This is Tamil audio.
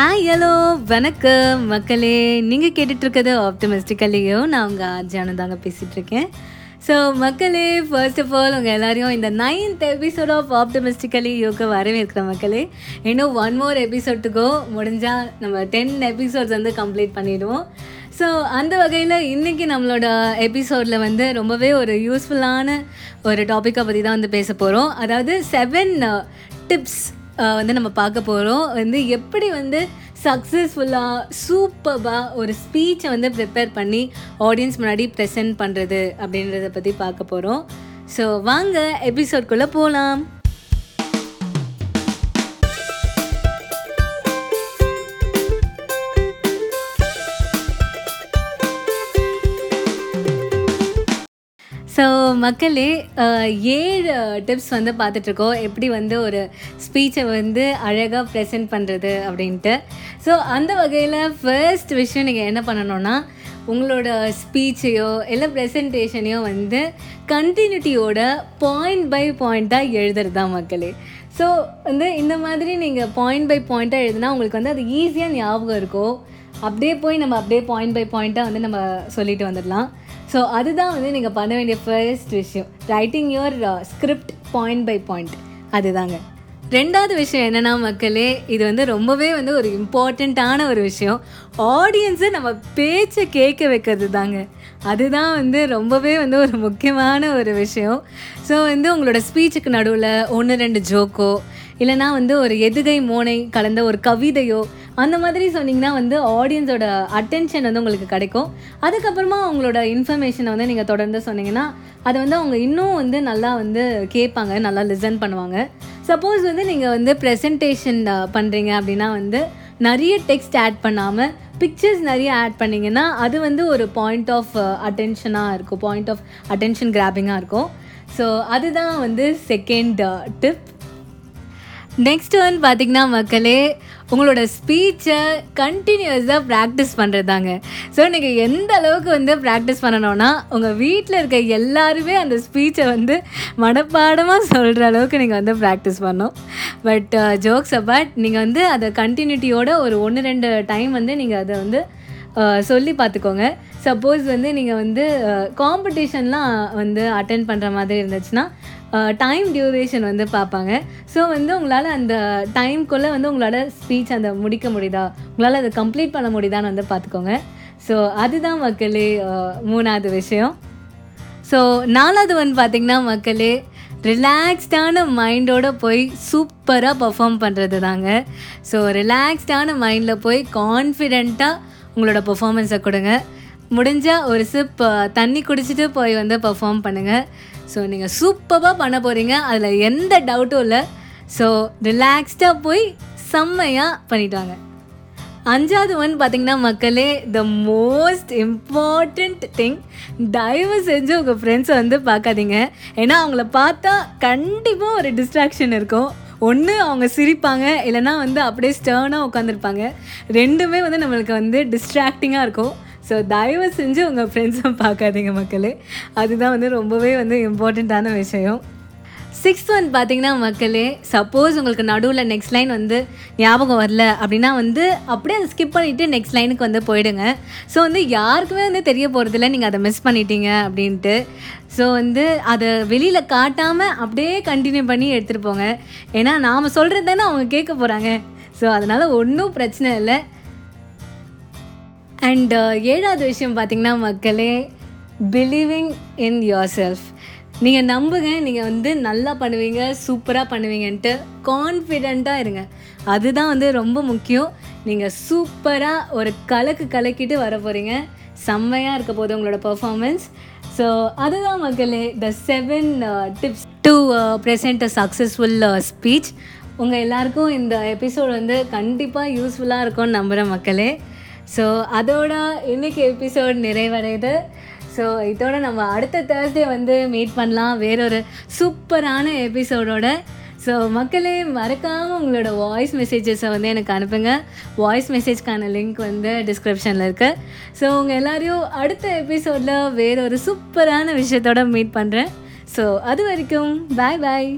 ஹாய் ஹலோ வணக்கம். மக்களே நீங்கள் கேட்டுட்ருக்கிறது ஆப்டமிஸ்டிக்கல்லையோ நான் உங்கள் ஜானு தாங்க பேசிகிட்ருக்கேன் ஸோ மக்களே ஃபர்ஸ்ட் ஆஃப் ஆல் உங்கள் எல்லாரையும் இந்த நைன்த் எபிசோட் ஆஃப் ஆப்டமிஸ்டிக்கலி யோக வரவேற்கிற மக்களே. இன்னும் ஒன் மோர் எபிசோட்டுக்கோ முடிஞ்சால் நம்ம டென் எபிசோட்ஸ் வந்து கம்ப்ளீட் பண்ணிடுவோம். ஸோ அந்த வகையில் இன்றைக்கி நம்மளோட எபிசோடில் வந்து ரொம்பவே ஒரு யூஸ்ஃபுல்லான ஒரு டாப்பிக்கை பற்றி தான் வந்து பேச போகிறோம் அதாவது செவன் டிப்ஸ் uh, வந்து நம்ம பார்க்க போகிறோம் வந்து எப்படி வந்து சக்ஸஸ்ஃபுல்லாக சூப்பராக ஒரு ஸ்பீச்சை வந்து ப்ரிப்பேர் பண்ணி ஆடியன்ஸ் முன்னாடி ப்ரெசென்ட் பண்ணுறது அப்படின்றத பற்றி பார்க்க போகிறோம் ஸோ வாங்க எபிசோட்குள்ளே போகலாம் மக்களே ஏழு டிப்ஸ் வந்து பார்த்துட்ருக்கோம் எப்படி வந்து ஒரு ஸ்பீச்சை வந்து அழகாக ப்ரெசென்ட் பண்ணுறது அப்படின்ட்டு. ஸோ அந்த வகையில் ஃபர்ஸ்ட் விஷயம் நீங்கள் என்ன பண்ணணும்னா உங்களோட ஸ்பீச்சையோ இல்லை ப்ரெசன்டேஷனையோ வந்து கண்டினியூட்டியோட பாயிண்ட் பை பாயிண்ட்டாக எழுதுறது தான் மக்களே. ஸோ வந்து இந்த மாதிரி நீங்கள் பாயிண்ட் பை பாயிண்ட்டாக எழுதுனா உங்களுக்கு வந்து அது ஈஸியாக ஞாபகம் இருக்கும் அப்படியே போய் நம்ம அப்படியே பாயிண்ட் பை பாயிண்ட்டாக வந்து நம்ம சொல்லிட்டு வந்துடலாம். ஸோ அதுதான் வந்து நீங்கள் பண்ண வேண்டிய ஃபர்ஸ்ட் விஷயம். Writing your script point by point அதுதாங்க. ரெண்டாவது விஷயம் என்னென்னா மக்களே இது வந்து ரொம்பவே வந்து ஒரு இம்பார்ட்டண்ட்டான ஒரு விஷயம். ஆடியன்ஸை நம்ம பேச்சை கேட்க வைக்கிறது தாங்க அதுதான் வந்து ரொம்பவே வந்து ஒரு முக்கியமான ஒரு விஷயம். ஸோ வந்து உங்களோட ஸ்பீச்சுக்கு நடுவில் ஒன்று ரெண்டு ஜோக்கோ இல்லைனா வந்து ஒரு எதுகை மோனை கலந்த ஒரு கவிதையோ அந்த மாதிரி சொன்னீங்கன்னா வந்து ஆடியன்ஸோட அட்டென்ஷன் வந்து உங்களுக்கு கிடைக்கும். அதுக்கப்புறமா அவங்களோட இன்ஃபர்மேஷனை வந்து நீங்கள் தொடர்ந்து சொன்னீங்கன்னா அதை வந்து அவங்க இன்னும் வந்து நல்லா வந்து கேட்பாங்க நல்லா லிசன் பண்ணுவாங்க. சப்போஸ் வந்து நீங்கள் வந்து ப்ரெசன்டேஷன் பண்ணுறீங்க அப்படின்னா வந்து நிறைய டெக்ஸ்ட் ஆட் பண்ணாமல் பிக்சர்ஸ் நிறைய ஆட் பண்ணிங்கன்னா அது வந்து ஒரு பாயிண்ட் ஆஃப் அட்டென்ஷனாக இருக்கும். பாயிண்ட் ஆஃப் அட்டென்ஷன் கிராபிங்காக இருக்கும். ஸோ அதுதான் வந்து செகண்ட் டிப் நெக்ஸ்ட் வந்து பார்த்திங்கன்னா மக்களே உங்களோட ஸ்பீச்சை கண்டினியூஸாக ப்ராக்டிஸ் பண்ணுறதாங்க ஸோ நீங்கள் எந்த அளவுக்கு வந்து ப்ராக்டிஸ் பண்ணணும்னா உங்கள் வீட்டில் இருக்க எல்லாருமே அந்த ஸ்பீச்சை வந்து மனப்பாடமாக சொல்கிற அளவுக்கு நீங்கள் வந்து ப்ராக்டிஸ் பண்ணும் பட் ஜோக்ஸ் அபாட் நீங்கள் வந்து அதை கண்டினியூட்டியோட ஒரு ஒன்று ரெண்டு டைம் வந்து நீங்கள் அதை வந்து uh, சொல்லி பார்த்துக்கோங்க. சப்போஸ் வந்து நீங்கள் வந்து காம்படிஷன்லாம் வந்து அட்டென்ட் பண்ணுற மாதிரி இருந்துச்சுன்னா டைம் டியூரேஷன் வந்து பார்ப்பாங்க. ஸோ வந்து உங்களால் அந்த டைம்குள்ளே வந்து உங்களால் ஸ்பீச் அந்த முடிக்க முடியுதா? உங்களால் அதை கம்ப்ளீட் பண்ண முடியுதான்னு வந்து பார்த்துக்கோங்க. ஸோ அதுதான் மக்களே மூணாவது விஷயம். ஸோ நாலாவது வந்து பார்த்திங்கன்னா மக்களே ரிலாக்ஸ்டான மைண்டோட போய் சூப்பராக பர்ஃபார்ம் பண்ணுறது தாங்க. ஸோ ரிலாக்ஸ்டான மைண்டில் போய் கான்ஃபிடெண்ட்டாக உங்களோட பர்ஃபாமன்ஸை கொடுங்க. முடிஞ்சால் ஒரு சிப் தண்ணி குடிச்சிட்டு போய் வந்து பர்ஃபார்ம் பண்ணுங்கள் ஸோ நீங்கள் சூப்பராக பண்ண போகிறீங்க அதில் எந்த டவுட்டும் இல்லை. ஸோ ரிலாக்ஸ்டாக போய் செம்மையாக பண்ணிட்டாங்க அஞ்சாவது ஒன் பார்த்தீங்கன்னா மக்களே த மோஸ்ட் இம்பார்ட்டண்ட் திங் தயவு செஞ்சு உங்கள் ஃப்ரெண்ட்ஸை வந்து பார்க்காதீங்க. ஏன்னா அவங்கள பார்த்தா கண்டிப்பாக ஒரு டிஸ்ட்ராக்ஷன் இருக்கும். ஒன்று அவங்க சிரிப்பாங்க. இல்லைன்னா வந்து அப்படியே ஸ்டர்னாக உட்காந்துருப்பாங்க ரெண்டுமே வந்து நம்மளுக்கு வந்து டிஸ்ட்ராக்டிங்காக இருக்கும். ஸோ தயவு செஞ்சு உங்கள் ஃப்ரெண்ட்ஸை பார்க்காதீங்க மக்களே. அதுதான் வந்து ரொம்பவே வந்து இம்பார்ட்டண்ட்டான விஷயம். சிக்ஸ்த் ஒன் பார்த்தீங்கன்னா மக்களே சப்போஸ் உங்களுக்கு நடுவில் நெக்ஸ்ட் லைன் வந்து ஞாபகம் வரல அப்படின்னா வந்து அப்படியே அதை ஸ்கிப் பண்ணிவிட்டு நெக்ஸ்ட் லைனுக்கு வந்து போயிடுங்க. ஸோ வந்து யாருக்குமே வந்து தெரிய போகிறதில்ல நீங்கள் அதை மிஸ் பண்ணிட்டீங்க அப்படின்ட்டு. ஸோ வந்து அதை வெளியில் காட்டாமல் அப்படியே கண்டினியூ பண்ணி எடுத்துகிட்டு போங்க. ஏன்னா நாம் சொல்கிறது தானே அவங்க கேட்க போகிறாங்க ஸோ அதனால் ஒன்றும் பிரச்சனை இல்லை. அண்ட் uh, ஏழாவது விஷயம் பார்த்தீங்கன்னா மக்களே பிலீவிங் இன் யோர் செல்ஃப் நீங்கள் நம்புங்க நீங்கள் வந்து நல்லா பண்ணுவீங்க சூப்பராக பண்ணுவீங்கன்ட்டு கான்ஃபிடெண்ட்டாக இருங்க. அதுதான் வந்து ரொம்ப முக்கியம். நீங்கள் சூப்பராக ஒரு கலக்கு கலக்கிட்டு வர போகிறீங்க செம்மையாக இருக்க போது உங்களோட பர்ஃபார்மன்ஸ் ஸோ அதுதான் மக்களே the seven tips to present a successful speech உங்கள் எல்லாருக்கும் இந்த எபிசோட் வந்து கண்டிப்பாக யூஸ்ஃபுல்லாக இருக்கும்னு நம்புகிறேன் மக்களே. ஸோ அதோட இன்னைக்கு எபிசோட் நிறைவடையுது. ஸோ இதோட நம்ம அடுத்த தேர்ஸ்டே வந்து மீட் பண்ணலாம். வேறொரு சூப்பரான எபிசோடோட ஸோ மக்களே மறக்காமல் உங்களோட வாய்ஸ் மெசேஜஸை வந்து எனக்கு அனுப்புங்க. வாய்ஸ் மெசேஜ்க்கான லிங்க் வந்து டிஸ்கிரிப்ஷனில் இருக்குது ஸோ உங்கள் எல்லோரையும் அடுத்த எபிசோடில் வேறொரு சூப்பரான விஷயத்தோட மீட் பண்ணுறேன் ஸோ அது வரைக்கும் பாய் பாய்